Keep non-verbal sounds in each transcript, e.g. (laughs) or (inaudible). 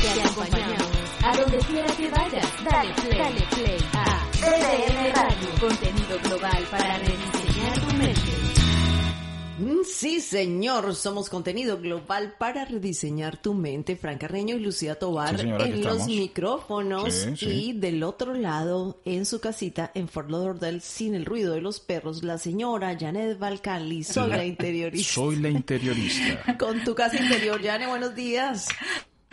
Te acompañamos. A donde quiera que vayas, dale play. Dale play a Radio. Contenido global para rediseñar tu mente. Mm, Sí, señor, somos contenido global para rediseñar tu mente. Fran Carreño y Lucía Tobar Sí, señora, aquí en los estamos. micrófonos Sí, sí. y del otro lado, en su casita en Fort Lauderdale, sin el ruido de los perros, la señora Janet Balcanli, soy la interiorista. Soy la interiorista. (laughs) Con tu casa interior, Janet, buenos días.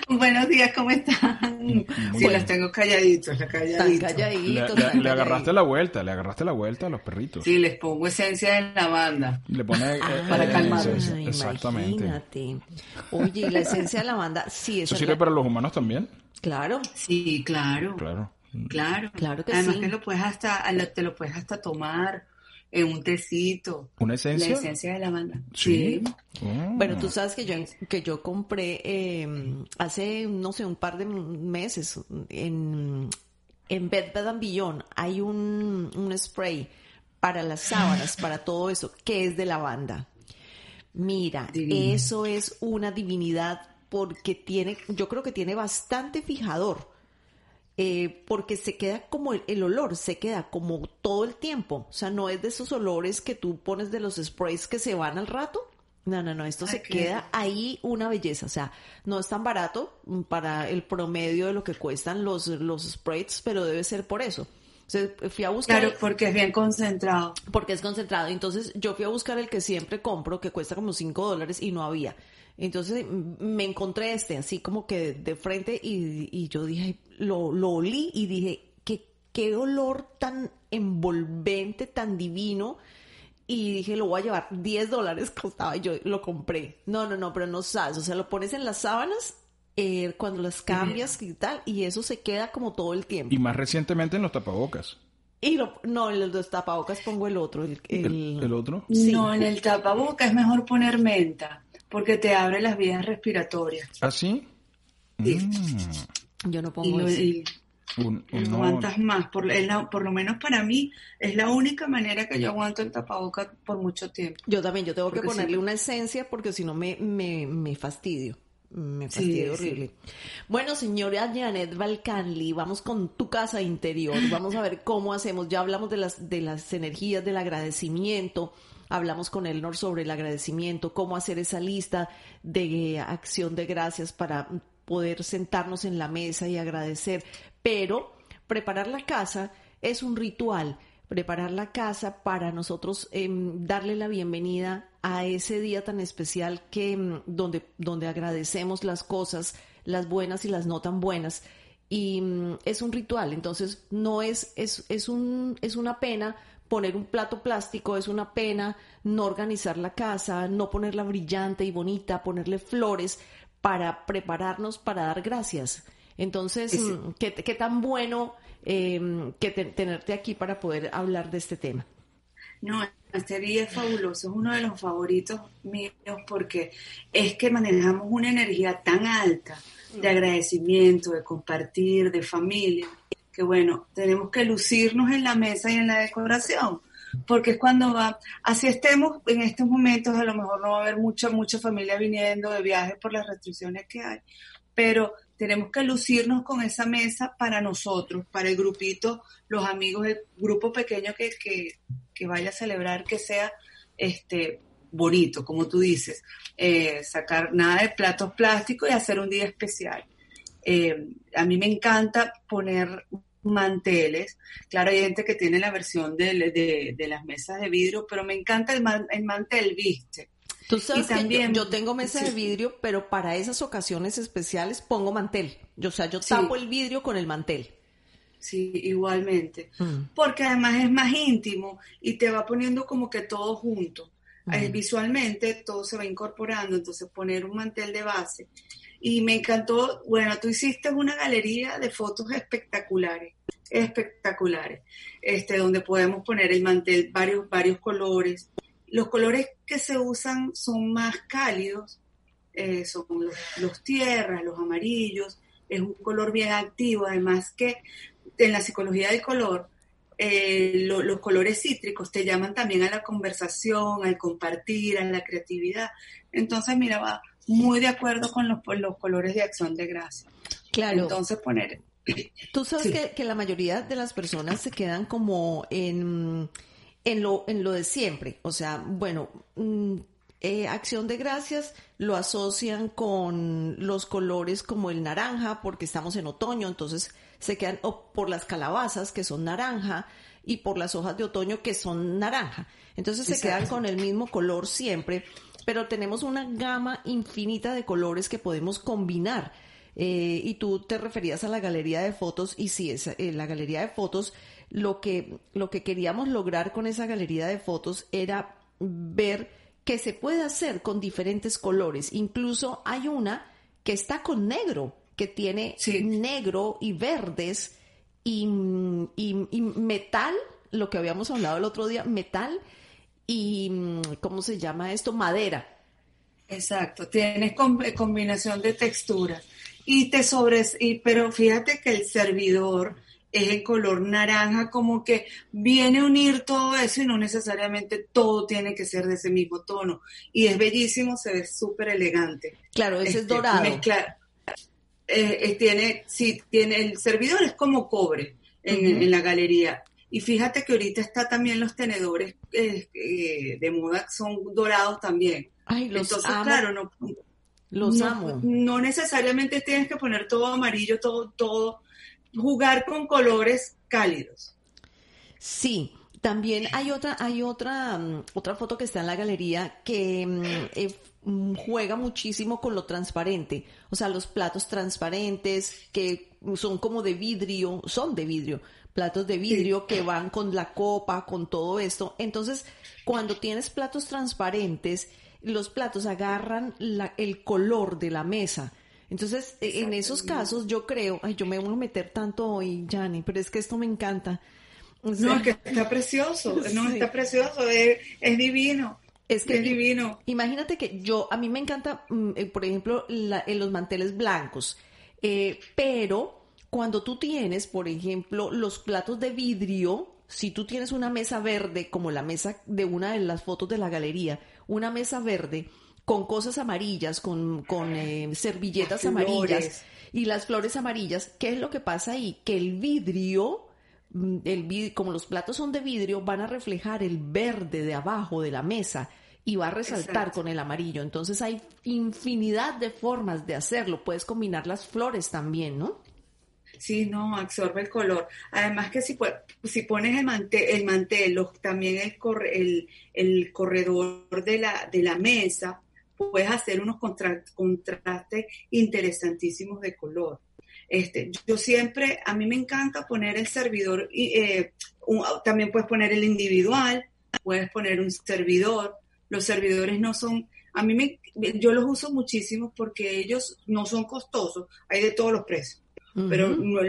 Buenos días, ¿cómo están? Muy sí, bien. los tengo calladitos, los calladitos. Le, calladitos. le- agarraste la vuelta, le agarraste la vuelta a los perritos. Sí, les pongo esencia de lavanda. Le pone eh, Para eh, calmarlos. Exactamente. Imagínate. Oye, ¿y la esencia de lavanda, sí, ¿Eso esa es sirve la- para los humanos también? Claro, Sí, claro, Claro. claro. Claro que Además sí. que lo puedes hasta, te lo puedes hasta tomar en un tecito. ¿Una La esencia? esencia de lavanda. Sí. Oh. Bueno, tú sabes que yo, que yo compré eh, hace, no sé, un par de meses en, en Bed Bath and Beyond hay un, un spray para las sábanas, (laughs) para todo eso, que es de lavanda. Mira, Divino. eso es una divinidad porque tiene, yo creo que tiene bastante fijador. Eh, porque se queda como el, el olor, se queda como todo el tiempo. O sea, no es de esos olores que tú pones de los sprays que se van al rato. No, no, no, esto Ay, se queda ahí una belleza. O sea, no es tan barato mm, para el promedio de lo que cuestan los, los sprays, pero debe ser por eso. O sea, fui a buscar Claro, porque es bien concentrado. porque es concentrado. Entonces yo fui a buscar el que siempre compro, que cuesta como 5 dólares y no había. Entonces me encontré este, así como que de frente y, y yo dije, lo, lo olí y dije, ¿qué, qué olor tan envolvente, tan divino. Y dije, lo voy a llevar, 10 dólares (laughs) costaba y yo lo compré. No, no, no, pero no sabes, o sea, lo pones en las sábanas eh, cuando las cambias y tal, y eso se queda como todo el tiempo. Y más recientemente en los tapabocas. Y lo, no, en los tapabocas pongo el otro, el, ¿El, el- el otro? Sí. No, en el tapaboca es mejor poner menta, porque te abre las vías respiratorias. ¿Ah, sí? Sí. Mm. Yo no Y, pongo lo- ese. y- Un- y uno- aguantas más. Por, es la- por lo menos para mí, es la única manera que yo aguanto el tapaboca por mucho tiempo. Yo también, yo tengo que Porque ponerle sí. una esencia porque si no me, me, me fastidio. Me Sí, fastidio sí. horrible. Bueno, señora Janet Balcanli, vamos con tu casa interior. Vamos a ver cómo hacemos. Ya hablamos de las, de las energías del agradecimiento. Hablamos con Elnor sobre el agradecimiento, cómo hacer esa lista de acción de gracias para poder sentarnos en la mesa y agradecer. Pero preparar la casa es un ritual. Preparar la casa para nosotros em, darle la bienvenida a ese día tan especial que em, donde, donde agradecemos las cosas, las buenas y las no tan buenas. Y mm, es un ritual, entonces no es, es, es, un, es una pena poner un plato plástico, es una pena no organizar la casa, no ponerla brillante y bonita, ponerle flores para prepararnos para dar gracias. Entonces, mm, ¿qué, qué tan bueno eh, que te- tenerte aquí para poder hablar de este tema? No, este día es fabuloso, es uno de los favoritos míos porque es que manejamos una energía tan alta de agradecimiento, de compartir, de familia, que bueno, tenemos que lucirnos en la mesa y en la decoración, porque es cuando va, así estemos en estos momentos, a lo mejor no va a haber mucha, mucha familia viniendo de viaje por las restricciones que hay, pero tenemos que lucirnos con esa mesa para nosotros, para el grupito, los amigos, el grupo pequeño que, que, que vaya a celebrar, que sea este bonito, como tú dices, eh, sacar nada de platos plásticos y hacer un día especial. Eh, a mí me encanta poner manteles. Claro, hay gente que tiene la versión de, de- de las mesas de vidrio, pero me encanta el, man- el mantel, viste. Tú sabes Y que yo- también- yo, tengo mesa de vidrio, pero para esas ocasiones especiales pongo mantel. Yo, o sea, yo Sí. tapo el vidrio con el mantel. Sí, igualmente. Mm. Porque además es más íntimo y te va poniendo como que todo junto. Eh, Mm. visualmente todo se va incorporando, entonces poner un mantel de base. Y me encantó, bueno, tú hiciste una galería de fotos espectaculares, espectaculares, este, donde podemos poner el mantel, varios, varios colores. Los colores que se usan son más cálidos, eh, son los, los tierras, los amarillos, es un color bien activo, además que en la psicología del color, eh, lo- los colores cítricos te llaman también a la conversación, al compartir, a la creatividad. Entonces, mira, va muy de acuerdo con los, los colores de acción de gracia. Claro. Entonces poner... (clears throat) Tú sabes Sí. que, que la mayoría de las personas se quedan como en, en, lo, en lo de siempre. O sea, bueno, mm, eh, acción de gracias lo asocian con los colores como el naranja, porque estamos en otoño, entonces se quedan o por las calabazas que son naranja y por las hojas de otoño que son naranja. Entonces se quedan con el mismo color siempre, pero tenemos una gama infinita de colores que podemos combinar. Eh, y tú te referías a la galería de fotos y sí, esa, eh, la galería de fotos, lo que, lo que queríamos lograr con esa galería de fotos era ver que se puede hacer con diferentes colores. Incluso hay una que está con negro, que tiene Sí. negro y verdes y, y- y metal, lo que habíamos hablado el otro día, metal y, ¿cómo se llama esto? Madera. Exacto, tienes eh, combinación de texturas. Y te sobres, y, pero fíjate que el servidor es en color naranja, como que viene a unir todo eso y no necesariamente todo tiene que ser de ese mismo tono. Y es bellísimo, se ve súper elegante. Claro, ese es Este, dorado. mezcla- eh, eh, tiene, sí, tiene, el servidor es como cobre en la galería. Y fíjate que ahorita está también los tenedores eh, eh, de moda, son dorados también. Ay, los Entonces, amo. claro, no, los no, amo. no necesariamente tienes que poner todo amarillo, todo, todo. Jugar con colores cálidos. Sí, también hay otra, hay otra, mm, otra foto que está en la galería que mm, eh, mm, juega muchísimo con lo transparente. O sea, los platos transparentes que son como de vidrio, son de vidrio, platos de vidrio que van con la copa, con todo esto. Entonces, cuando tienes platos transparentes, los platos agarran la- el color de la mesa. Entonces, eh, en esos casos, yo creo, ay, yo me voy a meter tanto hoy, Jani, pero es que esto me encanta. O sea, No, es que está precioso, (laughs) no, Sí. está precioso, es, es divino. Es que es divino. Imagínate que yo, a mí me encanta, mm, eh, por ejemplo, la- en los manteles blancos, eh, pero cuando tú tienes, por ejemplo, los platos de vidrio, si tú tienes una mesa verde, como la mesa de una de las fotos de la galería, una mesa verde con cosas amarillas, con, con eh, servilletas Las flores. amarillas y las flores amarillas, ¿qué es lo que pasa ahí? Que el vidrio mm, el vid- como los platos son de vidrio, van a reflejar el verde de abajo de la mesa y va a resaltar Exacto. con el amarillo. Entonces hay infinidad de formas de hacerlo. Puedes combinar las flores también, ¿no? Sí, no, absorbe el color. Además que si, si pones el mantel, el mantel también el, corre- el, corredor de la, mesa, puedes hacer unos contra- contrastes interesantísimos de color. Este, yo siempre, a mí me encanta poner el servidor, y, eh, también puedes poner el individual, puedes poner un servidor. Los servidores no son, a mí me, yo los uso muchísimo porque ellos no son costosos, hay de todos los precios pero no,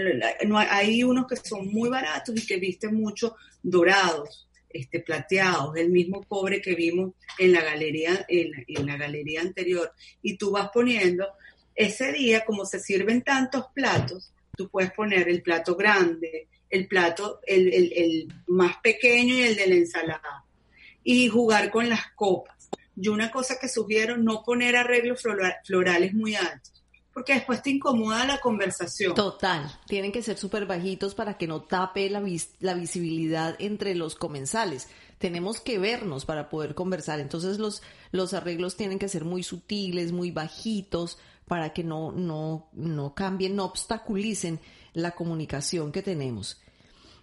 no- hay unos que son muy baratos y que visten mucho dorados, este, plateados, el mismo cobre que vimos en la galería, en, la- en la galería anterior. Y tú vas poniendo, ese día, como se sirven tantos platos, tú puedes poner el plato grande, el plato, el, el- el más pequeño y el de la ensalada. Y jugar con las copas. Yo una cosa que sugiero, no poner arreglos flora- florales muy altos, porque después te incomoda la conversación. Total, tienen que ser súper bajitos para que no tape la, vis- la visibilidad entre los comensales. Tenemos que vernos para poder conversar. Entonces los, los arreglos tienen que ser muy sutiles, muy bajitos, para que no, no, no cambien, no obstaculicen la comunicación que tenemos.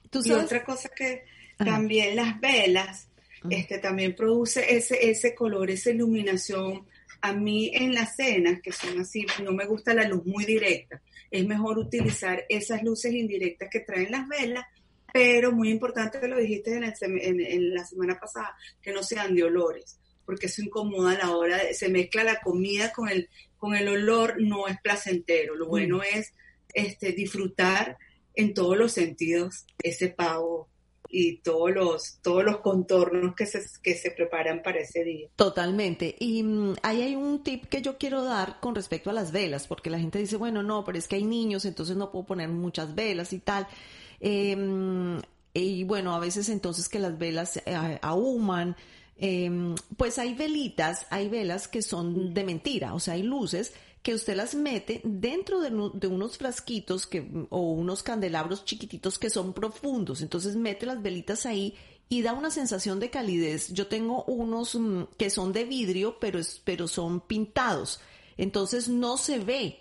¿Tú Y otra cosa que Ajá. también las velas, este, también produce ese, ese color, esa iluminación. A mí en las cenas, que son así, no me gusta la luz muy directa. Es mejor utilizar esas luces indirectas que traen las velas, pero muy importante que lo dijiste en, el en- en la semana pasada, que no sean de olores, porque eso incomoda a la hora, de- se mezcla la comida con el, con el olor, no es placentero. Lo bueno es este, disfrutar en todos los sentidos ese pavo y todos los, todos los contornos que se, que se preparan para ese día. Totalmente. Y mm, ahí hay un tip que yo quiero dar con respecto a las velas, porque la gente dice, bueno, no, pero es que hay niños, entonces no puedo poner muchas velas y tal. Eh, y bueno, a veces entonces que las velas eh, ahuman. eh, pues hay velitas, hay velas que son de mentira, o sea, hay luces que usted las mete dentro de, unos frasquitos que, o unos candelabros chiquititos que son profundos. Entonces mete las velitas ahí y da una sensación de calidez. Yo tengo unos mm, que son de vidrio, pero, es, pero son pintados. Entonces no se ve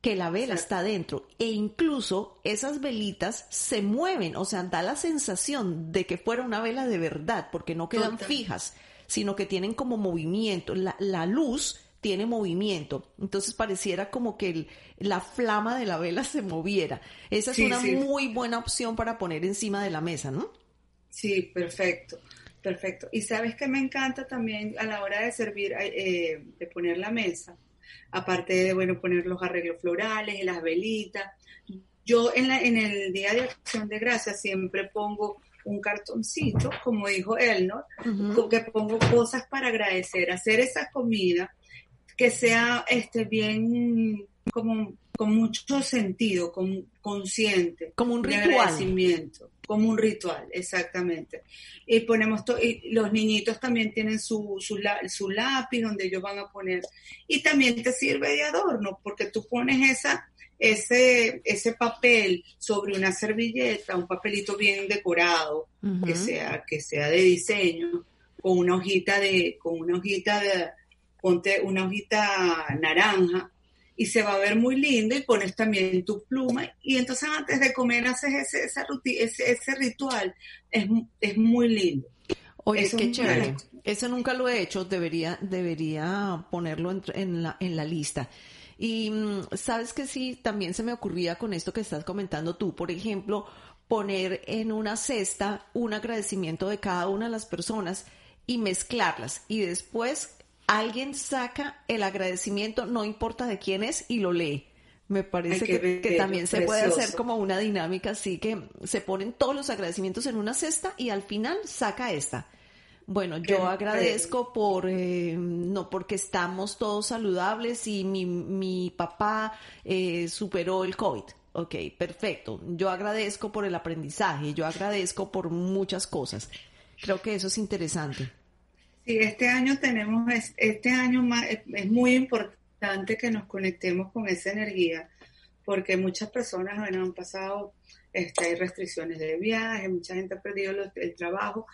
que la vela está dentro e incluso esas velitas se mueven, o sea, da la sensación de que fuera una vela de verdad, porque no quedan Total. fijas, sino que tienen como movimiento, la, la luz tiene movimiento, entonces pareciera como que el- la flama de la vela se moviera. Esa es Sí, una sí. muy buena opción para poner encima de la mesa, ¿no? Sí, perfecto, perfecto. Y sabes que me encanta también a la hora de servir, eh, de poner la mesa, aparte de, bueno, poner los arreglos florales, las velitas. Yo en, la, en el Día de Acción de Gracias siempre pongo un cartoncito, como dijo él, ¿no? Que pongo cosas para agradecer, hacer esa comida que sea este bien como con mucho sentido, con, consciente Como un de ritual. agradecimiento, como un ritual, exactamente. Y ponemos to- y los niñitos también tienen su, su, su lápiz donde ellos van a poner. Y también te sirve de adorno, porque tú pones esa, ese, ese papel sobre una servilleta, un papelito bien decorado, que sea, que sea de diseño, con una hojita de, con una hojita de, ponte una hojita naranja, y se va a ver muy lindo y pones también tu pluma y entonces antes de comer haces ese, esa ese, ese ritual, es, es muy lindo. Oye, Eso qué es chévere. Eso nunca lo he hecho, debería, debería ponerlo en, en la, en la lista. Y mm, sabes que sí, también se me ocurría con esto que estás comentando tú, por ejemplo, poner en una cesta un agradecimiento de cada una de las personas y mezclarlas. Y después alguien saca el agradecimiento, no importa de quién es, y lo lee. Me parece Ay, que, también se puede hacer como una dinámica así que se ponen todos los agradecimientos en una cesta y al final saca esta. Bueno, yo agradezco por, eh, no porque estamos todos saludables y mi, mi papá eh, superó el COVID. Ok, perfecto. Yo agradezco por el aprendizaje, yo agradezco por muchas cosas. Creo que eso es interesante. Sí, este año tenemos, es- este año ma- es, muy importante que nos conectemos con esa energía, porque muchas personas bueno, han pasado, este, hay restricciones de viaje, mucha gente ha perdido el trabajo,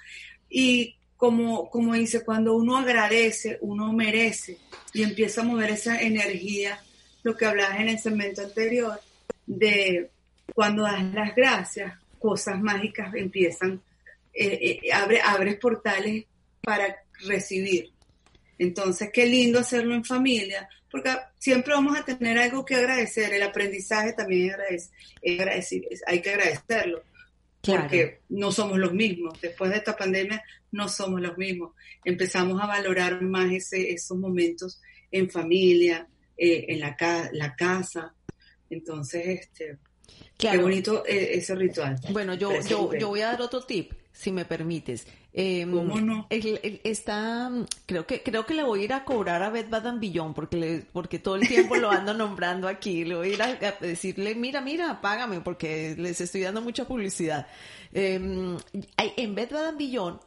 y como, como dice, cuando uno agradece, uno merece, y empieza a mover esa energía, lo que hablabas en el segmento anterior, de cuando das las gracias, cosas mágicas empiezan, eh, eh, abre, abres portales para recibir. Entonces, qué lindo hacerlo en familia, porque siempre vamos a tener algo que agradecer. El aprendizaje también agradecer- es- hay que agradecerlo, Claro. porque no somos los mismos. Después de esta pandemia, no somos los mismos. Empezamos a valorar más ese, esos momentos en familia, eh, en la, ca- la casa. Entonces, este, qué bonito eh, ese ritual. Bueno, yo, yo, yo voy a dar otro tip, si me permites. Eh, ¿Cómo no? el- el- está, creo que, creo que le voy a ir a cobrar a Beth Billón porque le, porque todo el tiempo lo ando (laughs) nombrando aquí. Le voy a ir a, a decirle, mira, mira, págame porque les estoy dando mucha publicidad. Eh, en Beth Billón,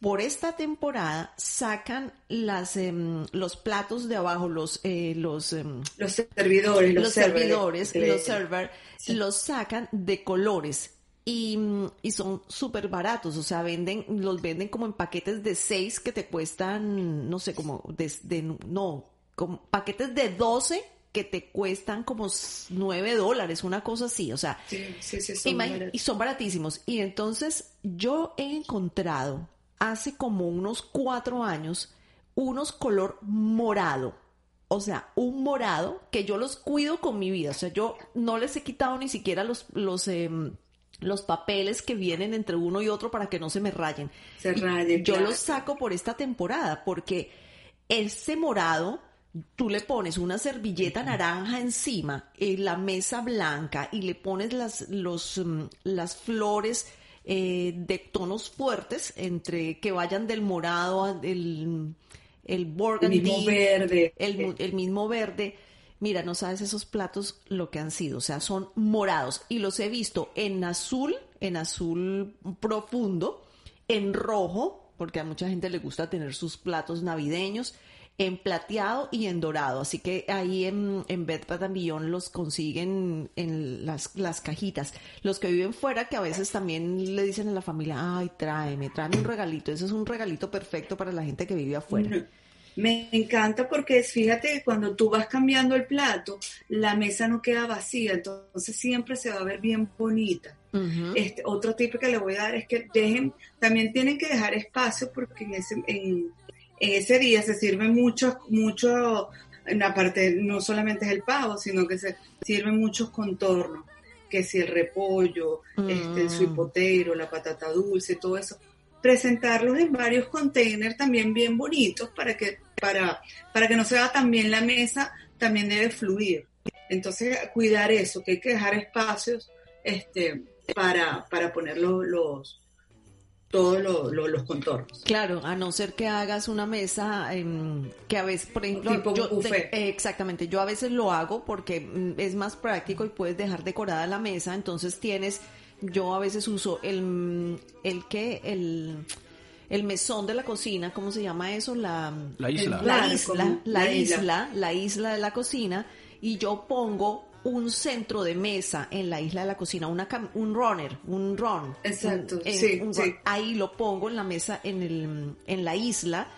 por esta temporada, sacan las, em, los platos de abajo, los, eh, los, em, Los servidores, los, servidores, los server, Sí. los sacan de colores y, y son súper baratos, o sea, venden, los venden como en paquetes de seis que te cuestan, no sé, como de, de- no, como paquetes de 12 que te cuestan como 9 dólares, una cosa así, o sea, Sí, sí, sí, son Imagi- baratos. y son baratísimos. Y entonces yo he encontrado hace como unos cuatro años unos color morado. O sea, un morado que yo los cuido con mi vida. O sea, yo no les he quitado ni siquiera los, los, em, los papeles que vienen entre uno y otro para que no se me rayen. Se rayen, Yo claro. los saco por esta temporada porque ese morado, tú le pones una servilleta naranja encima, en la mesa blanca y le pones las, los, mm, las flores eh, de tonos fuertes entre que vayan del morado al el, el El burgundy, mismo verde. el, el mismo verde. Mira, no sabes esos platos lo que han sido, o sea, son morados y los he visto en azul, en azul profundo, en rojo, porque a mucha gente le gusta tener sus platos navideños, en plateado y en dorado. Así que ahí en, en Bed los consiguen en las, las cajitas. Los que viven fuera, que a veces también le dicen a la familia, ay, tráeme, tráeme un regalito. Eso es un regalito perfecto para la gente que vive afuera. Me encanta porque fíjate que cuando tú vas cambiando el plato, la mesa no queda vacía, entonces siempre se va a ver bien bonita. este, otro tip que le voy a dar es que dejen, también tienen que dejar espacio porque en ese, en, ese día se sirve mucho, mucho, en la parte, no solamente es el pavo, sino que se sirven muchos contornos, que si el repollo, este, el mm. la patata dulce, todo eso presentarlos en varios containers también bien bonitos para que, para, para que no se vea tan bien la mesa, también debe fluir. Entonces, cuidar eso, que hay que dejar espacios este, para, para poner los, todos los contornos. Claro, a no ser que hagas una mesa que a veces, por ejemplo, yo, exactamente, yo a veces lo hago porque mm, es más práctico y puedes dejar decorada la mesa, entonces tienes yo a veces uso el, el que, el, el mesón de la cocina, ¿cómo se llama eso? La, la isla. La isla, la, isla, la isla de la cocina, y yo pongo un centro de mesa en la isla de la cocina, una, un runner, un run. Exacto, sí, Ahí lo pongo en la mesa en, el, en la isla,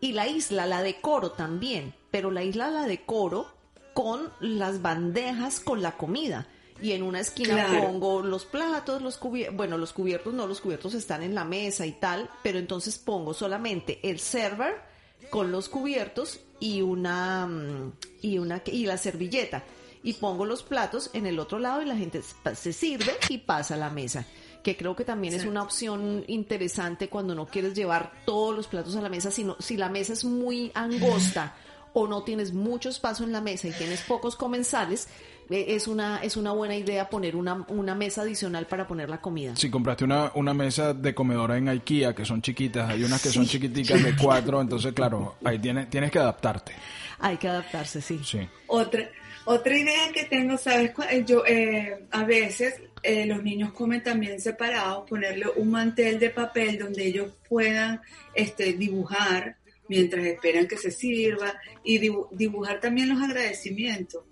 y la isla la decoro también, pero la isla la decoro con las bandejas con la comida y en una esquina pongo los platos, los cubiertos, bueno, los cubiertos no, los cubiertos están en la mesa y tal, pero entonces pongo solamente el server con los cubiertos y una mm, y una y la servilleta. Y pongo los platos en el otro lado y la gente se sirve y pasa a la mesa que creo que también es una opción interesante cuando no quieres llevar todos los platos a la mesa, sino si la mesa es muy angosta o no tienes mucho espacio en la mesa y tienes pocos comensales, es una, es una buena idea poner una, una mesa adicional para poner la comida. Si compraste una, una mesa de comedora en IKEA, que son chiquitas, hay unas que son chiquiticas de (laughs) cuatro, entonces claro, ahí tienes, tienes que adaptarte. Hay que adaptarse, sí. sí. Otra, otra idea que tengo, ¿sabes? Eh, yo eh, a veces los niños comen también separados, ponerle un mantel de papel donde ellos puedan este, dibujar mientras esperan que se sirva y dibujar también los agradecimientos.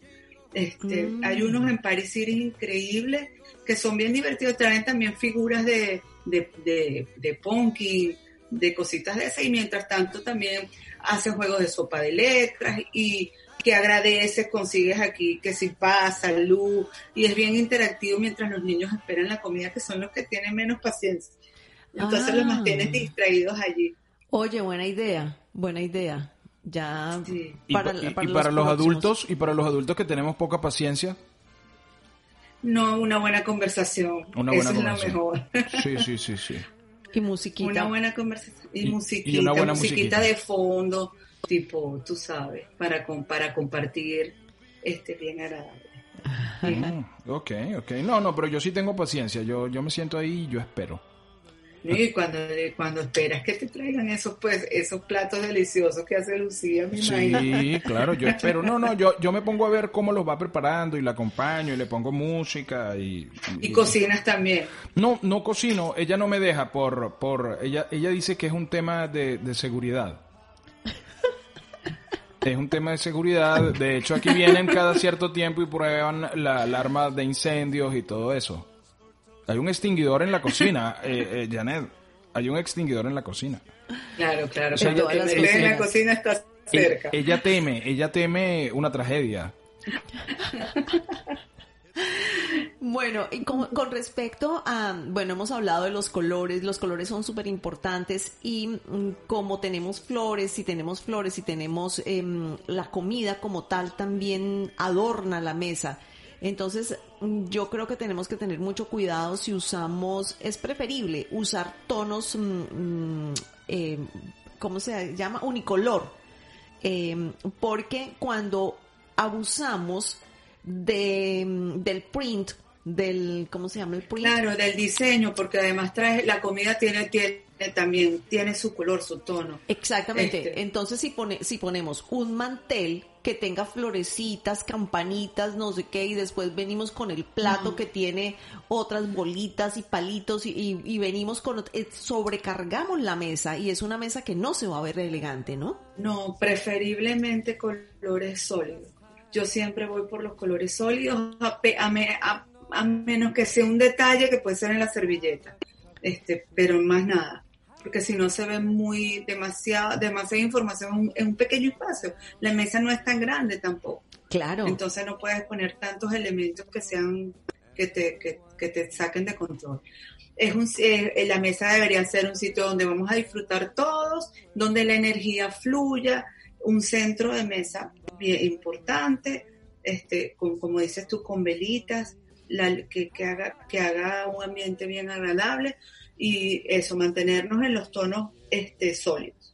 Este, mm. Hay unos en Paris City increíbles que son bien divertidos, traen también figuras de, de, de, de punky, de cositas de esas, y mientras tanto también hacen juegos de sopa de letras y que agradeces, consigues aquí que si pasa, luz, y es bien interactivo mientras los niños esperan la comida, que son los que tienen menos paciencia. Entonces los ah. mantienes distraídos allí. Oye, buena idea, buena idea. Ya para, y, para, los, adultos y para los adultos que tenemos poca paciencia. No, una buena conversación. Una buena Eso es lo mejor. Sí, sí, sí, sí. Y musiquita. Una buena conversación. Y, musiquita, una buena musiquita, de fondo, tipo, tú sabes, para, para compartir este bien agradable. Mm, ok, ok. No, no, pero yo sí tengo paciencia. Yo, yo me siento ahí y yo espero. Y cuando, cuando esperas que te traigan esos pues esos platos deliciosos que hace Lucía, mi Sí, claro, yo espero. No, no, yo, yo me pongo a ver cómo los va preparando y la acompaño y le pongo música y... Y, cocinas también. No, no cocino. Ella no me deja por... por ella, ella dice que es un tema de, de seguridad. Es un tema de seguridad. De hecho, aquí vienen cada cierto tiempo y prueban la alarma de incendios y todo eso. Hay un extinguidor en la cocina, (laughs) eh, eh, Janet. Hay un extinguidor en la cocina. Claro, claro. en la cocina está cerca. Ella, teme, ella teme una tragedia. (laughs) Bueno, y con, respecto a, bueno, hemos hablado de los colores, los colores son súper importantes y mm, como tenemos flores, si tenemos flores, si tenemos em, la comida como tal, también adorna la mesa. Entonces, mm, yo creo que tenemos que tener mucho cuidado si usamos, es preferible usar tonos, mm, mm, eh, ¿cómo se llama? Unicolor. Eh, porque cuando abusamos de, del print, del, ¿cómo se llama el print? Claro, del diseño, porque además trae, la comida tiene, tiene también tiene su color, su tono. Exactamente. Este. Entonces, si, pone, si ponemos un mantel que tenga florecitas, campanitas, no sé qué, y después venimos con el plato que tiene otras bolitas y palitos y, y- y venimos con... eh, sobrecargamos la mesa y es una mesa que no se va a ver elegante, ¿no? No, preferiblemente colores sólidos. Yo siempre voy por los colores sólidos, a, a- a menos que sea un detalle que puede ser en la servilleta, este, pero más nada, porque si no se ve muy demasiada, demasiada información en un, en un pequeño espacio. La mesa no es tan grande tampoco, Claro. entonces no puedes poner tantos elementos que sean que te, que, que te saquen de control. Es un, eh, la mesa debería ser un sitio donde vamos a disfrutar todos, donde la energía fluya, un centro de mesa bien importante, este, con, como dices tú, con velitas, la- que, que haga, que haga un ambiente bien agradable y eso, mantenernos en los tonos este, sólidos.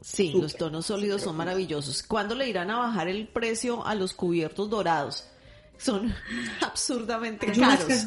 Sí, los tonos sólidos son maravillosos. ¿Cuándo le irán a bajar el precio a los cubiertos dorados? Son (laughs) absurdamente caros.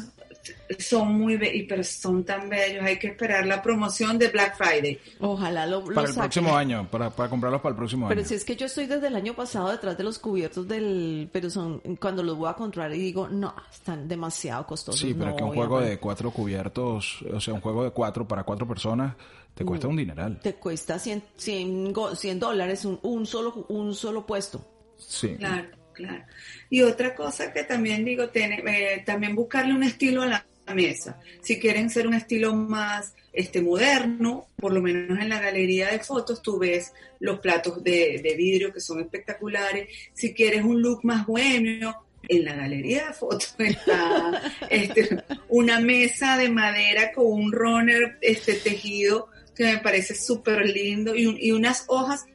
Son muy bellos, pero son tan bellos, hay que esperar la promoción de Black Friday. Ojalá lo, lo Para el saquen. próximo año, para, para comprarlos para el próximo Pero año. si es que yo estoy desde el año pasado detrás de los cubiertos del... Pero son cuando los voy a comprar y digo, no, están demasiado costosos. Sí, pero no que un juego pagar". de cuatro cubiertos, o sea, un juego de cuatro para cuatro personas, te cuesta Mm. un dineral. Te cuesta 100, 100, go- 100 dólares un, un, solo, un solo puesto. Sí. Claro, claro. Y otra cosa que también digo, eh, también buscarle un estilo a la mesa. Si quieren ser un estilo más este moderno, por lo menos en la galería de fotos tú ves los platos de, de vidrio que son espectaculares. Si quieres un look más bohemio, en la galería de fotos está (laughs) este, una mesa de madera con un runner este, tejido que me parece súper lindo y, un- y unas hojas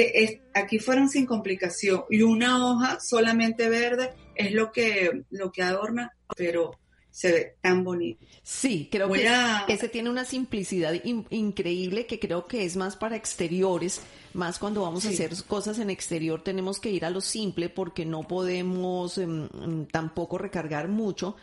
eh, es- aquí fueron sin complicación. Y una hoja solamente verde es lo que lo que adorna pero se ve tan bonito. Sí, creo Voy que a- ese tiene una simplicidad in- increíble que creo que es más para exteriores, más cuando vamos a hacer cosas en exterior tenemos que ir a lo simple porque no podemos em, em, tampoco recargar mucho.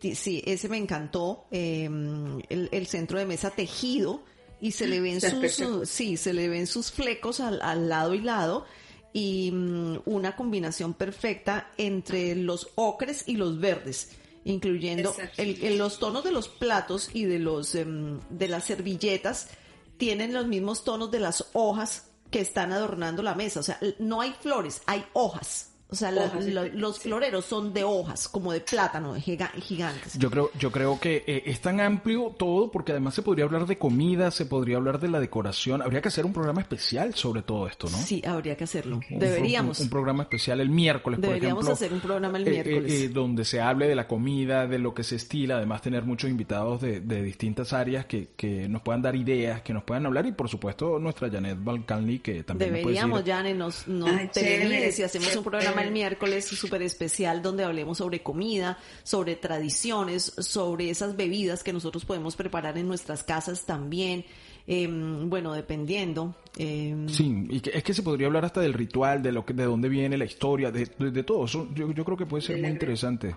Sí, ese me encantó, em, el, el centro de mesa tejido y se le ven (laughs) sus, sí, se le ven sus flecos al, al lado y lado y mm, una combinación perfecta entre los ocres y los verdes, incluyendo el, el- los tonos de los platos y de los em, de las servilletas tienen los mismos tonos de las hojas que están adornando la mesa, o sea, no hay flores, hay hojas. O sea, la- los floreros son de hojas, como de plátano, giga- gigantes. Yo creo, yo creo que eh, es tan amplio todo porque además se podría hablar de comida, se podría hablar de la decoración. Habría que hacer un programa especial sobre todo esto, ¿no? Sí, habría que hacerlo. Un- Deberíamos. Un, un programa especial el miércoles, por Deberíamos ejemplo. hacer un programa el eh, eh, miércoles. eh, donde se hable de la comida, de lo que se estila, además tener muchos invitados de, de distintas áreas que, que nos puedan dar ideas, que nos puedan hablar y por supuesto nuestra Janet Balcanli que también nos puede Deberíamos, decir- Jane, nos, nos Ay, chévere, y hacemos un programa el chévere. miércoles súper especial donde hablemos sobre comida, sobre tradiciones, sobre esas bebidas que nosotros podemos preparar en nuestras casas también. Em, bueno, dependiendo. em, Sí, y que, es que se podría hablar hasta del ritual, de lo que, de dónde viene la historia, de, de, de todo. Eso yo, yo creo que puede ser muy interesante.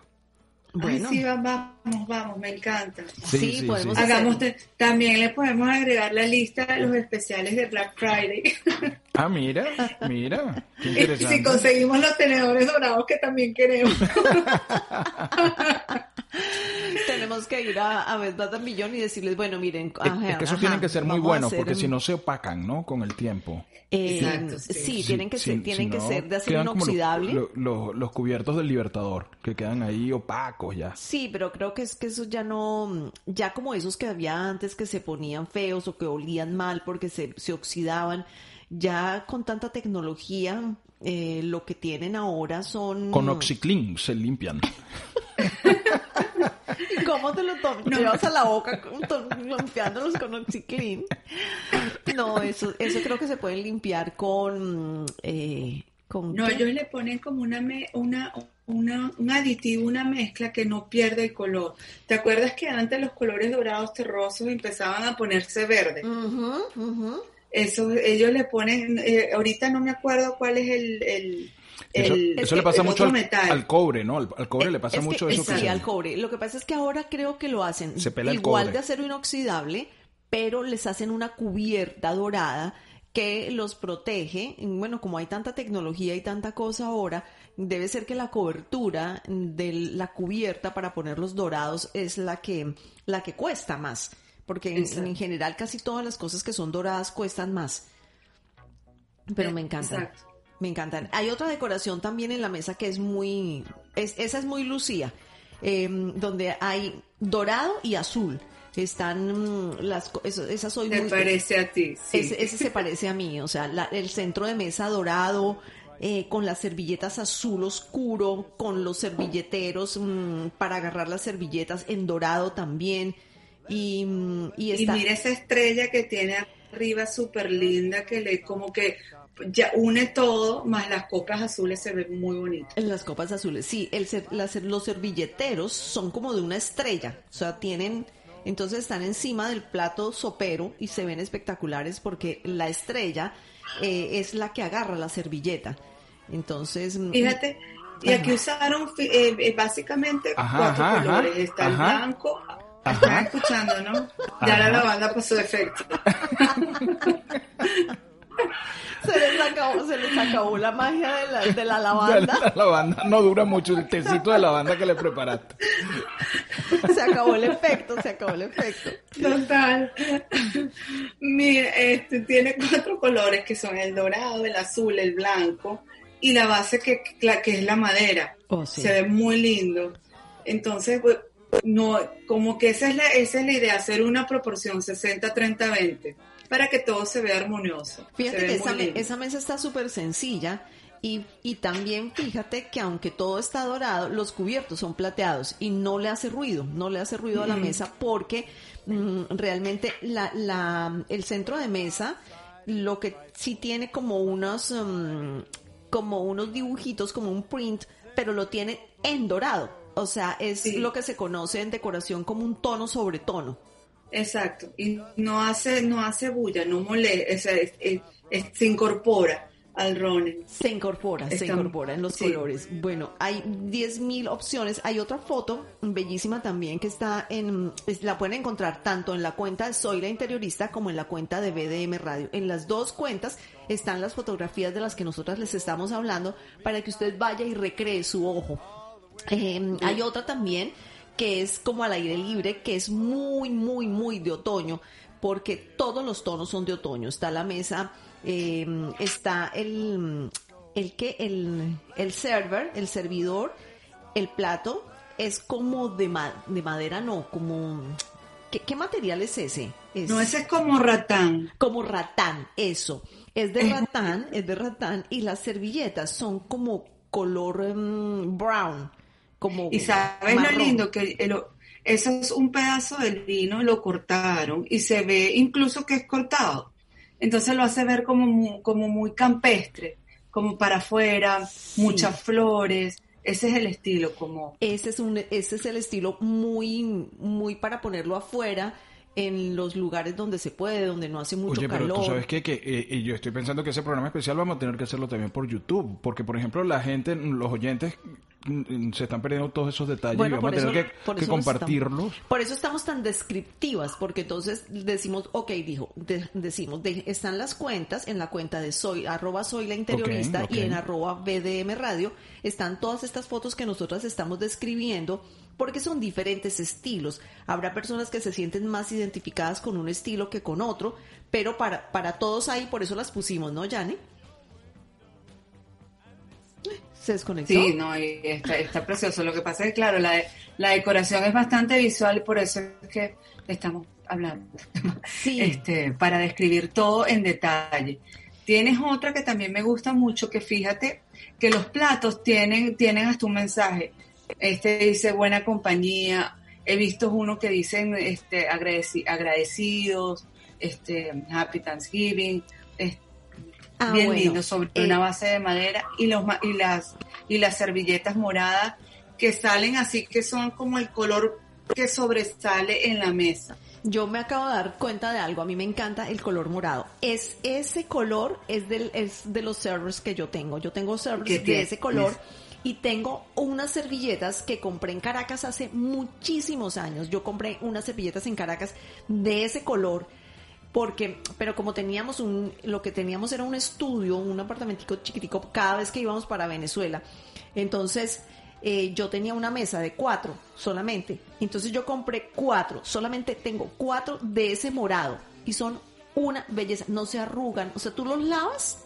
Bueno, Ay, sí va- vamos vamos me encanta Sí, sí, sí, podemos sí. hacer- hagamos también le podemos agregar la lista de los especiales de Black Friday (laughs) Ah, mira, mira, qué (laughs) interesante. si conseguimos los tenedores dorados que también queremos (laughs) tenemos que ir a, a Bed Beyond y decirles, bueno, miren, Es- ajá, es que esos ajá, tienen que ser muy buenos hacer porque un- si no se opacan, ¿no? Con el tiempo. Eh, Exacto, sí, sí. tienen que ser, tienen que no, ser de acero los- inoxidable. lo- lo- los cubiertos del Libertador, que quedan ahí opacos ya. Sí, pero creo que es que eso ya no, ya como esos que había antes que se ponían feos o que olían mal porque se, se oxidaban, ya con tanta tecnología, eh, lo que tienen ahora son... Con Oxiclean se limpian. (laughs) ¿Y ¿Cómo te lo tomas? Llevas a la boca limpiándolos con Oxiclean. No, eso, eso creo que se pueden limpiar con... Eh, con no ¿qué? ellos le ponen como una me- una una, un aditivo, una mezcla que no pierde el color. ¿Te acuerdas que antes los colores dorados terrosos empezaban a ponerse verdes? Ujú, ujú. Eso, ellos le ponen, eh, ahorita no me acuerdo cuál es el... el Eso, el- eso le pasa el mucho al, cobre, ¿no? Al, al cobre le pasa Es que- mucho eso. que Sí, se- al cobre. Lo que pasa es que ahora creo que lo hacen Se pela el igual cobre. de acero inoxidable, pero les hacen una cubierta dorada que los protege. Bueno, como hay tanta tecnología y tanta cosa ahora, debe ser que la cobertura de la cubierta para ponerlos dorados es la que, la que cuesta más. Porque en, en general casi todas las cosas que son doradas cuestan más. Pero me encantan. Exacto. Me encantan. Hay otra decoración también en la mesa que es muy, es, esa es muy lucía, eh, donde hay dorado y azul. Están mm, las, eso- esas soy Me muy. parece a ti, sí. Ese, ese se parece a mí, o sea, la- el centro de mesa dorado, eh, con las servilletas azul oscuro, con los servilleteros mm, para agarrar las servilletas en dorado también. Y, mm, y Y mira esa estrella que tiene arriba súper linda, que le como que ya une todo, más las copas azules se ven muy bonitas. En las copas azules, sí, el, ser- las- los servilleteros son como de una estrella, o sea, tienen, entonces están encima del plato sopero y se ven espectaculares porque la estrella eh, es la que agarra la servilleta. Entonces, mm, Fíjate, y aquí usaron eh, eh, básicamente Ajá, cuatro ajá, colores. Está el blanco, Ajá. están escuchando, ¿no? Ya Ajá. la lavanda pasó efecto. (laughs) se les acabó, se les acabó la magia de la, de la lavanda, La lavanda no dura mucho, el tecito de lavanda que le preparaste. se acabó el efecto, se acabó el efecto. Total. Mira, este tiene cuatro colores que son el dorado, el azul, el blanco y la base que, la, que es la madera. Oh, sí. Se ve muy lindo. Entonces, pues, no, como que esa es la, esa es la idea, hacer una proporción 60-30-20 para que todo se vea armonioso. Fíjate ve que esa, me- esa mesa está súper sencilla y, y también fíjate que aunque todo está dorado, los cubiertos son plateados y no le hace ruido, no le hace ruido a la mesa porque mm, realmente la, la, el centro de mesa lo que sí tiene como unos, mm, como unos dibujitos, como un print, pero lo tiene en dorado. O sea, es Sí. lo que se conoce en decoración como un tono sobre tono. Exacto. Y no hace, no hace bulla, no molesta, es- es- es- es- se incorpora al ronen. Se incorpora, se incorpora en los sí. colores. Bueno, hay 10.000 opciones. Hay otra foto bellísima también que está en, la pueden encontrar tanto en la cuenta de Soy la Interiorista como en la cuenta de BDM Radio. En las dos cuentas están las fotografías de las que nosotras les estamos hablando para que usted vaya y recree su ojo. Eh, hay otra también que es como al aire libre, que es muy, muy, muy de otoño, porque todos los tonos son de otoño. Está la mesa, eh, está el, el que, el, el server, el servidor, el plato, es como de, ma- de madera, no, como, ¿qué, qué material es ese? Es No, ese es como ratán. como ratán, eso. Es de ratán, es de ratán, y las servilletas son como color em, brown, como Y sabes lo lindo que el- eso es un pedazo de lino, lo cortaron y se ve incluso que es cortado. Entonces lo hace ver como muy, como muy campestre, como para afuera, Sí. muchas flores. Ese es el estilo, como Ese es un, ese es el estilo muy, muy para ponerlo afuera en los lugares donde se puede, donde no hace mucho Oye, pero calor. tú sabes qué? que eh, y yo estoy pensando que ese programa especial vamos a tener que hacerlo también por YouTube, porque por ejemplo la gente, los oyentes mm, se están perdiendo todos esos detalles Bueno, y vamos a tener eso- que, por que eso estamos- compartirlos. Por eso estamos tan descriptivas, porque entonces decimos, ok, dijo, de- decimos, de- están las cuentas, en la cuenta de soy, arroba soy la interiorista y en arroba BDM radio, están todas estas fotos que nosotras estamos describiendo, porque son diferentes estilos. Habrá personas que se sienten más identificadas con un estilo que con otro, pero para, para todos ahí, por eso las pusimos, ¿no, Yane? Se desconectó. Sí, no, y está, está precioso. Lo que pasa es que, claro, la, la decoración es bastante visual y por eso es que estamos hablando. (laughs) Sí. Este, para describir todo en detalle. Tienes otra que también me gusta mucho, que fíjate que los platos tienen, tienen hasta un mensaje. Este dice buena compañía. He visto uno que dicen este, agradeci- agradecidos, este, Happy Thanksgiving. es- Ah, bien bueno, lindo sobre eh, una base de madera y los y las y las servilletas moradas que salen así que son como el color que sobresale en la mesa. Yo me acabo de dar cuenta de algo, a mí me encanta el color morado. Es ese color es del es de los servers que yo tengo. Yo tengo ¿Qué servers de ese color y tengo unas servilletas que compré en Caracas hace muchísimos años. Yo compré unas servilletas en Caracas de ese color porque, pero como teníamos un, lo que teníamos era un estudio, un apartamentico chiquitico cada vez que íbamos para Venezuela. Entonces, eh, yo tenía una mesa de cuatro solamente. Entonces yo compré cuatro, solamente tengo cuatro de ese morado y son una belleza, no se arrugan, o sea, tú los lavas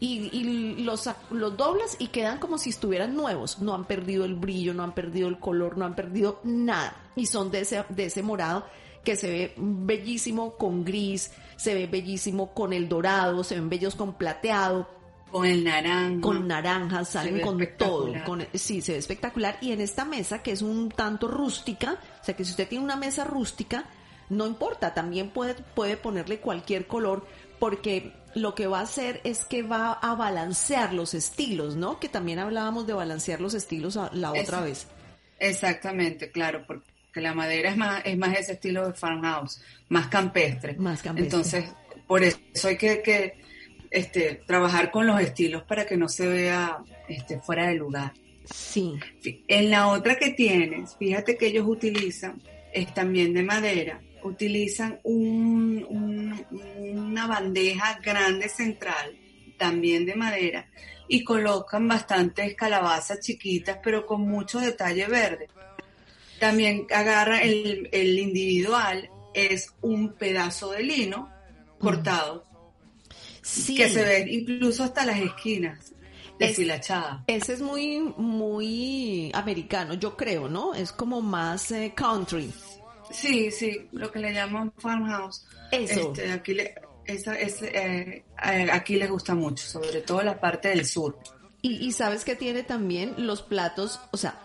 y, y los, los doblas y quedan como si estuvieran nuevos, no han perdido el brillo, no han perdido el color, no han perdido nada y son de ese, de ese morado que se ve bellísimo con gris, se ve bellísimo con el dorado, se ven bellos con plateado. Con el naranja. Con naranja, salen con todo. Con, sí, se ve espectacular. Y en esta mesa, que es un tanto rústica, o sea que si usted tiene una mesa rústica, no importa, también puede, puede ponerle cualquier color, porque lo que va a hacer es que va a balancear los estilos, ¿no? Que también hablábamos de balancear los estilos la otra vez. Exactamente, claro, porque que la madera es más, es más ese estilo de farmhouse, más campestre. Más campestre. Entonces, por eso hay que, que este, trabajar con los estilos para que no se vea este, fuera de lugar. Sí. En la otra que tienes, fíjate que ellos utilizan, es también de madera, utilizan un, una bandeja grande central, también de madera, y colocan bastantes calabazas chiquitas, pero con mucho detalle verde también agarra el, individual, es un pedazo de lino cortado, que se ve incluso hasta las esquinas deshilachadas. ese es muy, muy americano, yo creo, ¿no? Es como más eh, country. Sí, sí, lo que le llaman farmhouse. Eso. Este, aquí, le, esa, eh, eh, aquí les gusta mucho, sobre todo la parte del sur. Y, y sabes que tiene también los platos, o sea,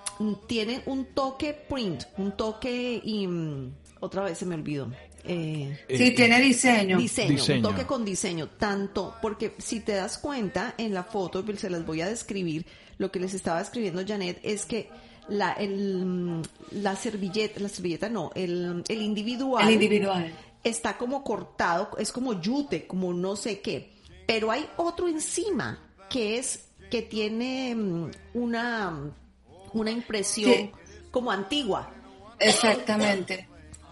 tiene un toque print, un toque y mm, otra vez se me olvidó. Eh, sí, tiene diseño. diseño. un toque con diseño, tanto porque si te das cuenta en la foto, pues, se las voy a describir, lo que les estaba escribiendo Janet es que la, el, mm, la servilleta, la servilleta no, el, el individual. El individual. Está como cortado, es como yute, como no sé qué, pero hay otro encima que es que tiene mm, una una impresión como antigua. Exactamente.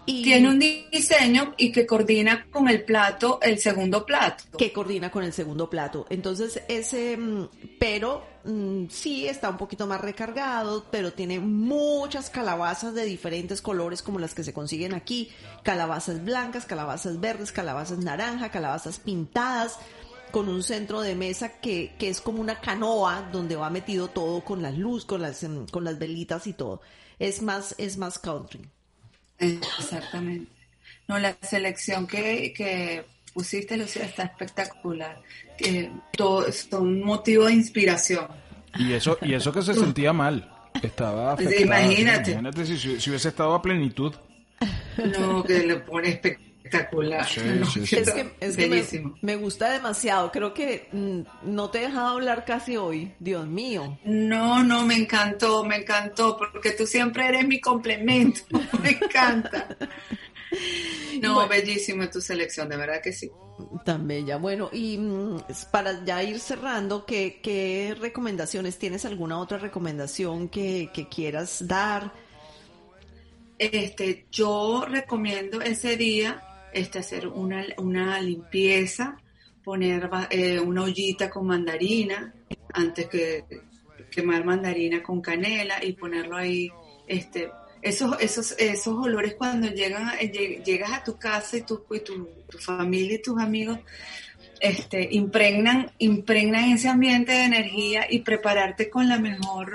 Y tiene un diseño y que coordina con el plato, el segundo plato. Que coordina con el segundo plato. Entonces, ese, mm, pero mm, sí está un poquito más recargado, pero tiene muchas calabazas de diferentes colores como las que se consiguen aquí. Calabazas blancas, calabazas verdes, calabazas naranja, calabazas pintadas con un centro de mesa que, que es como una canoa donde va metido todo con la luz, con las, em, con las velitas y todo. Es más, es más country. Exactamente. No, la selección que, que pusiste, Lucía, está espectacular. Eh, todo, son motivo de inspiración. Y eso, y eso que se sentía mal. Estaba Imagínate. Imagínate si, si, hubiese estado a plenitud. No, que le pone espectacular espectacular. (laughs) es que, me, gusta demasiado. Creo que mm, no te he dejado hablar casi hoy. Dios mío. No, no, me encantó, me encantó, porque tú siempre eres mi complemento. (laughs) me encanta. (laughs) No, bellísimo tu selección, de verdad que sí. Tan bella. Bueno, y mm, para ya ir cerrando, ¿qué, ¿qué, recomendaciones? ¿Tienes alguna otra recomendación que, que quieras dar? Este, yo recomiendo ese día este, hacer una, una limpieza, poner eh, una ollita con mandarina, antes que quemar mandarina con canela y ponerlo ahí, este, esos, esos, esos olores cuando llegan, llegas a tu casa y tu, y tu, tu, familia y tus amigos, este, impregnan, impregnan ese ambiente de energía y prepararte con la mejor,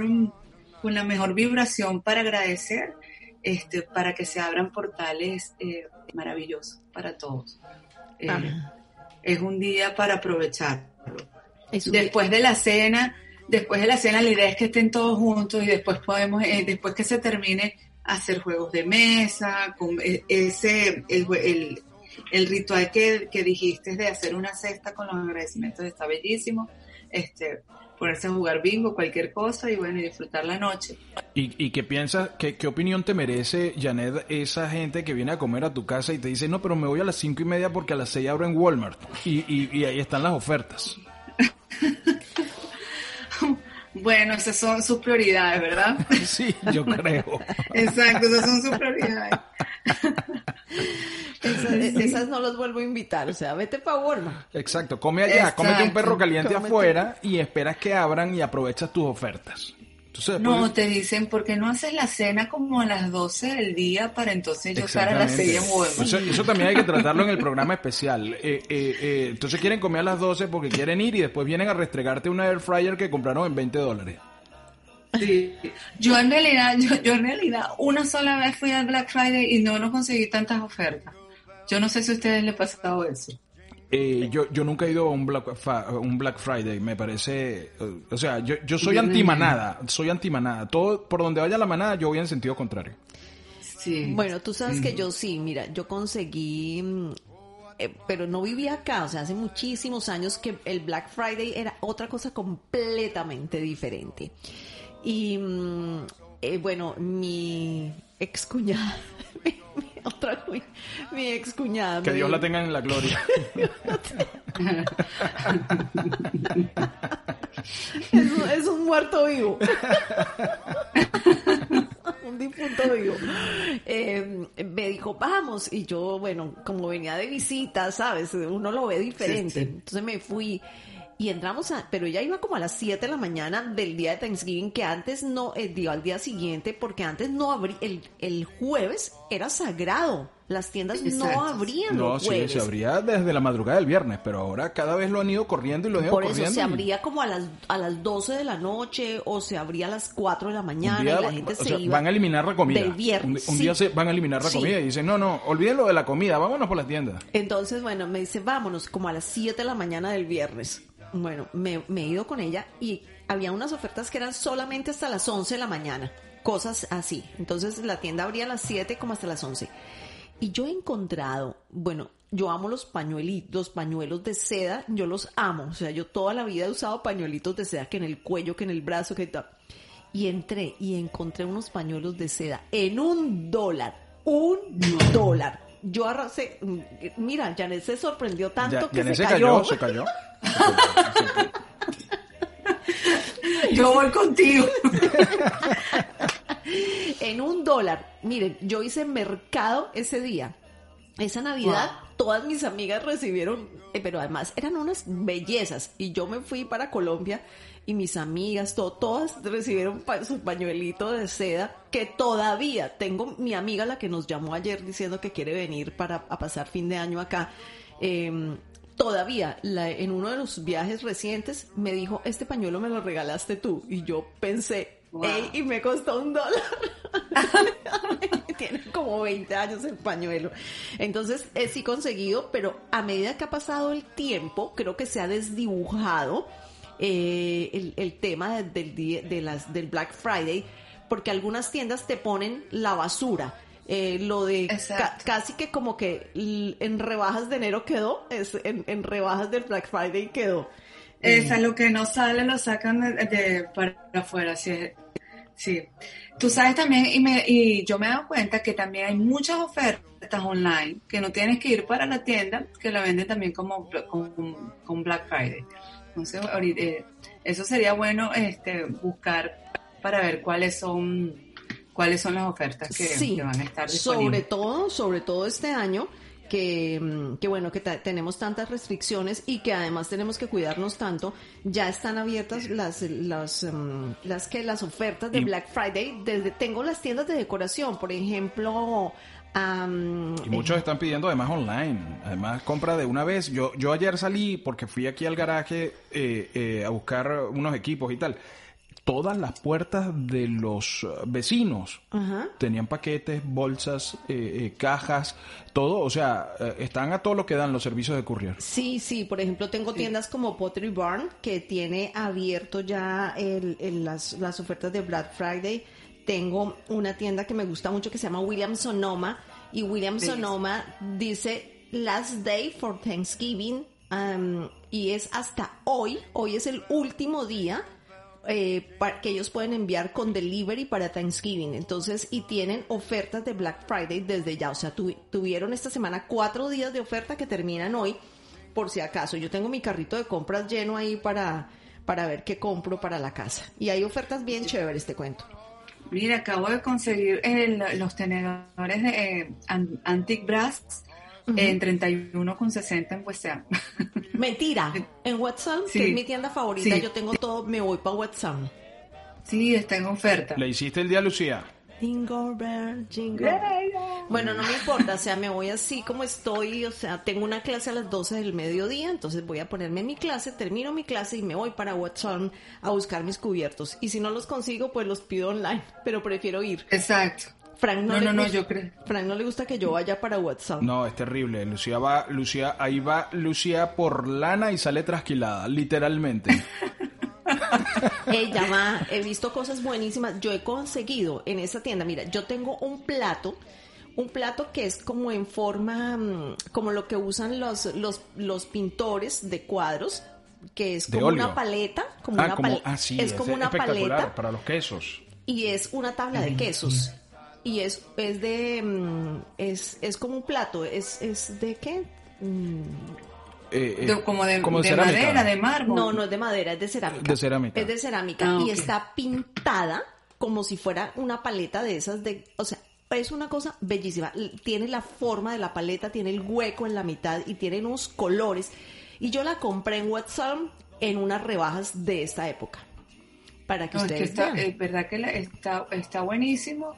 con la mejor vibración para agradecer, este, para que se abran portales eh, maravilloso para todos. Eh, es un día para aprovecharlo. Después de la cena, después de la cena la idea es que estén todos juntos y después podemos, eh, después que se termine, hacer juegos de mesa, con e, ese, el, el, ritual que, que dijiste de hacer una cesta con los agradecimientos está bellísimo. Este, ponerse a jugar bingo, cualquier cosa y bueno, y disfrutar la noche. ¿Y, y qué piensas, qué, qué, opinión te merece, Janet, esa gente que viene a comer a tu casa y te dice, no, pero me voy a las cinco y media porque a las seis abro en Walmart y, y, y ahí están las ofertas? (laughs) Bueno, esas son sus prioridades, ¿verdad? (laughs) Sí, yo creo. (laughs) Exacto, esas son sus prioridades. (laughs) Esas, esas no los vuelvo a invitar, o sea, vete para Walmart. Exacto, come allá, Exacto. cómete un perro caliente Cómete- afuera y esperas que abran y aprovechas tus ofertas. Entonces, No, después- te dicen, ¿por qué no haces la cena como a las 12 del día para entonces yo estar a las 6 en Walmart? Eso, eso también hay que tratarlo en el programa especial. Eh, eh, eh, entonces quieren comer a las 12 porque quieren ir y después vienen a restregarte una air fryer que compraron en 20 dólares. Sí. Yo en realidad, yo, yo en realidad una sola vez fui al Black Friday y no, no conseguí tantas ofertas. Yo no sé si a ustedes les ha pasado eso. Eh, yo, yo nunca he ido a un Black, fa- un Black Friday, me parece... eh, o sea, yo, yo soy anti-manada, soy anti-manada. Todo, por donde vaya la manada, yo voy en sentido contrario. Sí. Bueno, tú sabes que yo sí, mira, yo conseguí, mm, eh, pero no vivía acá, o sea, hace muchísimos años que el Black Friday era otra cosa completamente diferente. Y mm, eh, bueno, mi ex cuñada, otra (laughs) mi, mi ex cuñada. Que Dios la tenga en la gloria. (laughs) Es un, es un muerto vivo. (laughs) un difunto vivo. Eh, me dijo, vamos. Y yo, bueno, como venía de visita, ¿sabes? Uno lo ve diferente. Sí, sí. Entonces me fui y entramos a, pero ella iba como a las 7 de la mañana del día de Thanksgiving, que antes no, eh, digo, al día siguiente, porque antes no abría, el, el jueves era sagrado. Las tiendas no abrían No, los sí, jueves. se abría desde la madrugada del viernes, pero ahora cada vez lo han ido corriendo y lo han ido Por eso corriendo. se abría como a las, a las 12 de la noche o se abría a las 4 de la mañana día y la gente o se sea, iba. van a eliminar la comida. del viernes, Un, un sí. día se van a eliminar la Sí. comida y dicen, no, no, olviden lo de la comida, vámonos por las tiendas. Entonces, bueno, me dice, vámonos, como a las 7 de la mañana del viernes. Bueno, me, me he ido con ella y había unas ofertas que eran solamente hasta las 11 de la mañana. Cosas así. Entonces, la tienda abría a las 7 como hasta las 11. Y yo he encontrado, bueno, yo amo los pañuelitos, los pañuelos de seda, yo los amo. O sea, yo toda la vida he usado pañuelitos de seda, que en el cuello, que en el brazo, que tal. Y entré y encontré unos pañuelos de seda en un dólar. Un dólar. Yo arrasé. mm, Mira, Janet se sorprendió tanto Ya, que Janet se, se cayó. cayó, se cayó. (laughs) Yo voy contigo. (laughs) en un dólar. Miren, yo hice mercado ese día. Esa Navidad, todas mis amigas recibieron, eh, pero además eran unas bellezas. Y yo me fui para Colombia y mis amigas, to- todas recibieron pa- su pañuelito de seda que todavía tengo mi amiga la que nos llamó ayer diciendo que quiere venir para a pasar fin de año acá. eh, todavía la- en uno de los viajes recientes me dijo, este pañuelo me lo regalaste tú. Y yo pensé, Wow. "Ey, y me costó un dólar. (laughs) Tiene como 20 años el pañuelo. Entonces, eh, sí conseguido, pero a medida que ha pasado el tiempo, creo que se ha desdibujado eh, el, el tema de- del, día- de las, del Black Friday, porque algunas tiendas te ponen la basura. Eh, lo de ca- casi que como que en rebajas de enero quedó, es, en, en rebajas del Black Friday quedó. Esa, lo que no sale lo sacan de, de- para afuera, sí. sí. Tú sabes también, y, me, y yo me he dado cuenta que también hay muchas ofertas online que no tienes que ir para la tienda, que la venden también como con Black Friday. Entonces, ahorita, eh, eso sería bueno este, buscar para ver cuáles son cuáles son las ofertas que, sí, que van a estar sobre disponibles. todo, sobre todo este año que, mm, que bueno, que tenemos tantas restricciones y que además tenemos que cuidarnos tanto, ya están abiertas las las mm, las que las ofertas de Black Friday, desde tengo las tiendas de decoración, por ejemplo, am, Y muchos están pidiendo además online. Además, compra de una vez. Yo, yo ayer salí porque fui aquí al garaje eh, eh, a buscar unos equipos y tal. Todas las puertas de los eh, vecinos tenían paquetes, bolsas, eh, eh, cajas, todo. O sea, eh, están a todo lo que dan los servicios de courier. Sí, sí, por ejemplo, tengo tiendas como Pottery Barn que tiene abierto ya el, el- las, las ofertas de Black Friday. Tengo una tienda que me gusta mucho que se llama William Sonoma y William. Sonoma dice Last Day for Thanksgiving um, y es hasta hoy, hoy es el último día eh, que ellos pueden enviar con delivery para Thanksgiving. Entonces, y tienen ofertas de Black Friday desde ya. O sea, tuvi- tuvieron esta semana cuatro días de oferta que terminan hoy, por si acaso. Yo tengo mi carrito de compras lleno ahí para, para ver qué compro para la casa. Y hay ofertas bien chéveres, te cuento. Mira, acabo de conseguir el- los tenedores de eh, An- Antique Brass en 31,60 en WhatsApp. (laughs) Mentira. En WhatsApp, Sí. que es mi tienda favorita, Sí. yo tengo todo, me voy para WhatsApp. Sí, está en oferta. ¿Le hiciste el día Lucía? Jingle bell, jingle bell. Bueno, no me importa, o sea, me voy así como estoy, o sea, tengo una clase a las 12 del mediodía, entonces voy a ponerme en mi clase, termino mi clase y me voy para WhatsApp a buscar mis cubiertos. Y si no los consigo, pues los pido online, pero prefiero ir. Exacto. Frank no, No, le no, no, gusta- yo creo. Frank no le gusta que yo vaya para WhatsApp. No, es terrible. Lucía va, Lucía, ahí va Lucía por lana y sale trasquilada, literalmente. (laughs) (laughs) Ella va, he visto cosas buenísimas. Yo he conseguido en esa tienda, mira, yo tengo un plato, un plato que es como en forma, mm, como lo que usan los, los, los pintores de cuadros, que es como una paleta, como ah, una como, pal- ah, sí, es como una paleta para los quesos. y es una tabla de quesos. Y es, es de, mm, es, es como un plato, es, es de qué? Eh, eh, De- como de, madera, de mármol. No, no es de madera, es de cerámica. De cerámica. Es de cerámica Ah, y está pintada como si fuera una paleta de esas de, o sea, es una cosa bellísima. Tiene la forma de la paleta, tiene el hueco en la mitad y tiene unos colores. Y yo la compré en WhatsApp en unas rebajas de esta época. Para que No, es que ustedes está, vean. es verdad que la- está, está buenísimo.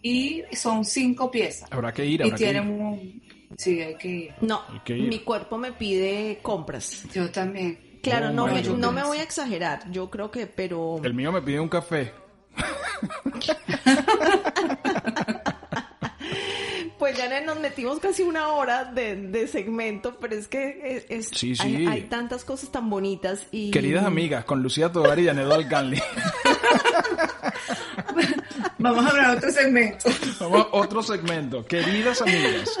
Y son cinco piezas. Habrá que ir, Y habrá que tienen ir. un... Sí, hay que ir. No, Hay que ir. mi cuerpo me pide compras. Yo también. Claro, Oh, no, me, no me voy a exagerar. Yo creo que, pero... El mío me pide un café. (laughs) Pues ya nos metimos casi una hora de, de segmento, pero es que es, es- Sí, sí. Hay, hay tantas cosas tan bonitas y Queridas amigas, con Lucía Tovar y Janet Alcanli. (laughs) Vamos a hablar otro segmento. Vamos a otro segmento. Queridas amigas.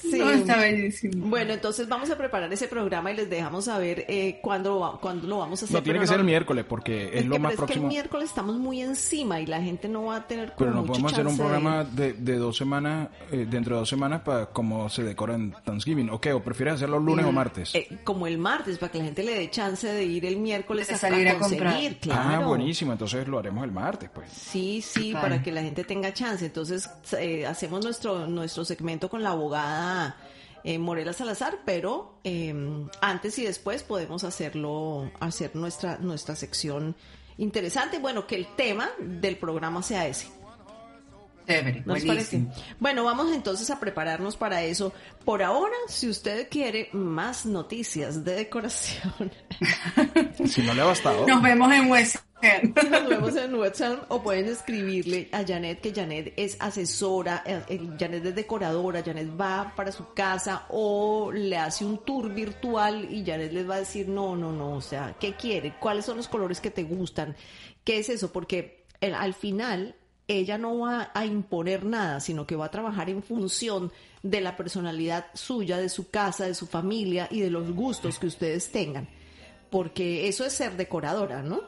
Sí. No, está bellísimo. Bueno, entonces vamos a preparar ese programa y les dejamos saber eh, cuándo, lo va- cuándo lo vamos a hacer. No, tiene que ser el miércoles porque es es lo que, más pero es que el próximo. miércoles estamos muy encima y la gente no va a tener como Pero no mucho podemos hacer un programa de, de dos semanas, eh, dentro de dos semanas, para como se decora en Thanksgiving. ¿O qué? ¿O prefieres hacerlo lunes o martes? eh, como el martes, para que la gente le dé chance de ir el miércoles a, salir a conseguir, comprar. claro. Ah, buenísimo. Entonces lo haremos el martes, pues. Sí, sí, para que la gente tenga chance. Entonces, eh, hacemos nuestro, nuestro segmento con la abogada eh, Morela Salazar, pero eh, antes y después podemos hacerlo, hacer nuestra, nuestra sección interesante. Bueno, que el tema del programa sea ese. Chévere, ¿No les parece? Bueno, vamos entonces a prepararnos para eso. Por ahora, si usted quiere más noticias de decoración, (laughs) Si no le ha bastado. Nos vemos en West End. (laughs) Nos vemos en WhatsApp o pueden escribirle a Janet, que Janet es asesora, eh, eh, Janet es decoradora, Janet va para su casa o le hace un tour virtual y Janet les va a decir, no, no, no, o sea, ¿qué quiere? ¿Cuáles son los colores que te gustan? ¿Qué es eso? Porque el- al final ella no va a imponer nada, sino que va a trabajar en función de la personalidad suya, de su casa, de su familia y de los gustos que ustedes tengan. Porque eso es ser decoradora, ¿no?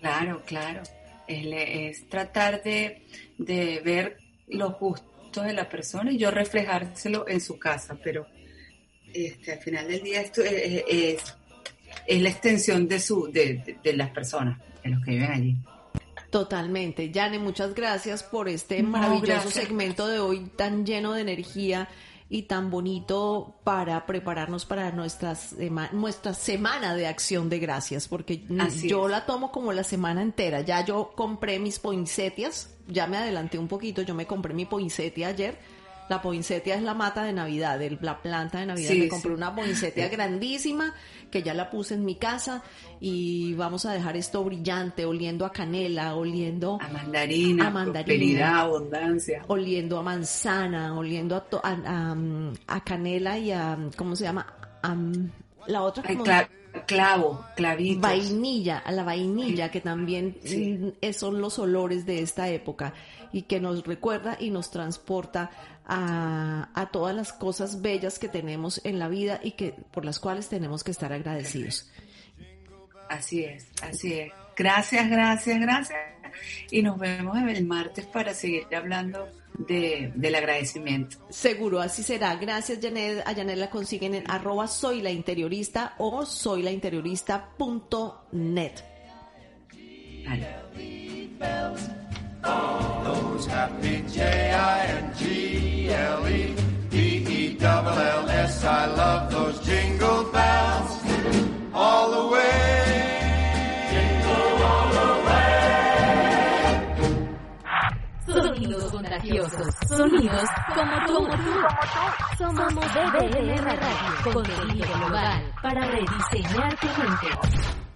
Claro, claro. Es, tratar de, ver los gustos de la persona y yo reflejárselo en su casa, pero este, al final del día esto es, es- la extensión de, su, de las personas, de los que viven allí. Totalmente. Yane, muchas gracias por este maravilloso segmento de hoy tan lleno de energía y tan bonito para prepararnos para nuestra, sema- nuestra semana de acción de gracias, porque Así yo es. la tomo como la semana entera. Ya yo compré mis poinsettias, ya me adelanté un poquito, yo me compré mi poinsettia ayer. La poinsettia es la mata de Navidad, el- la planta de Navidad. Sí, me compré sí. una poinsettia grandísima que ya la puse en mi casa y vamos a dejar esto brillante, oliendo a canela, oliendo A mandarina, A mandarina. abundancia. oliendo a manzana, oliendo a, to- a, a, a canela y a, ¿cómo se llama? La otra como clavo, clavitos. vainilla, a la vainilla, que también Sí. mm, eh, son los olores de esta época y que nos recuerda y nos transporta a, a todas las cosas bellas que tenemos en la vida y que por las cuales tenemos que estar agradecidos. Así es, así es. Gracias, gracias, gracias. Y nos vemos el martes para seguir hablando de, del agradecimiento. Seguro, así será. Gracias, Janet. A Janet la consiguen en arroba soy la interiorista o soy la interiorista.net. Vale. Those happy J-I-N-G-L-E-P-E I love those jingle bells all the way. Sonidos contagiosos. Sonidos como tú. Como tú. Somos BDM Radio. Contenido global para rediseñar tu mente.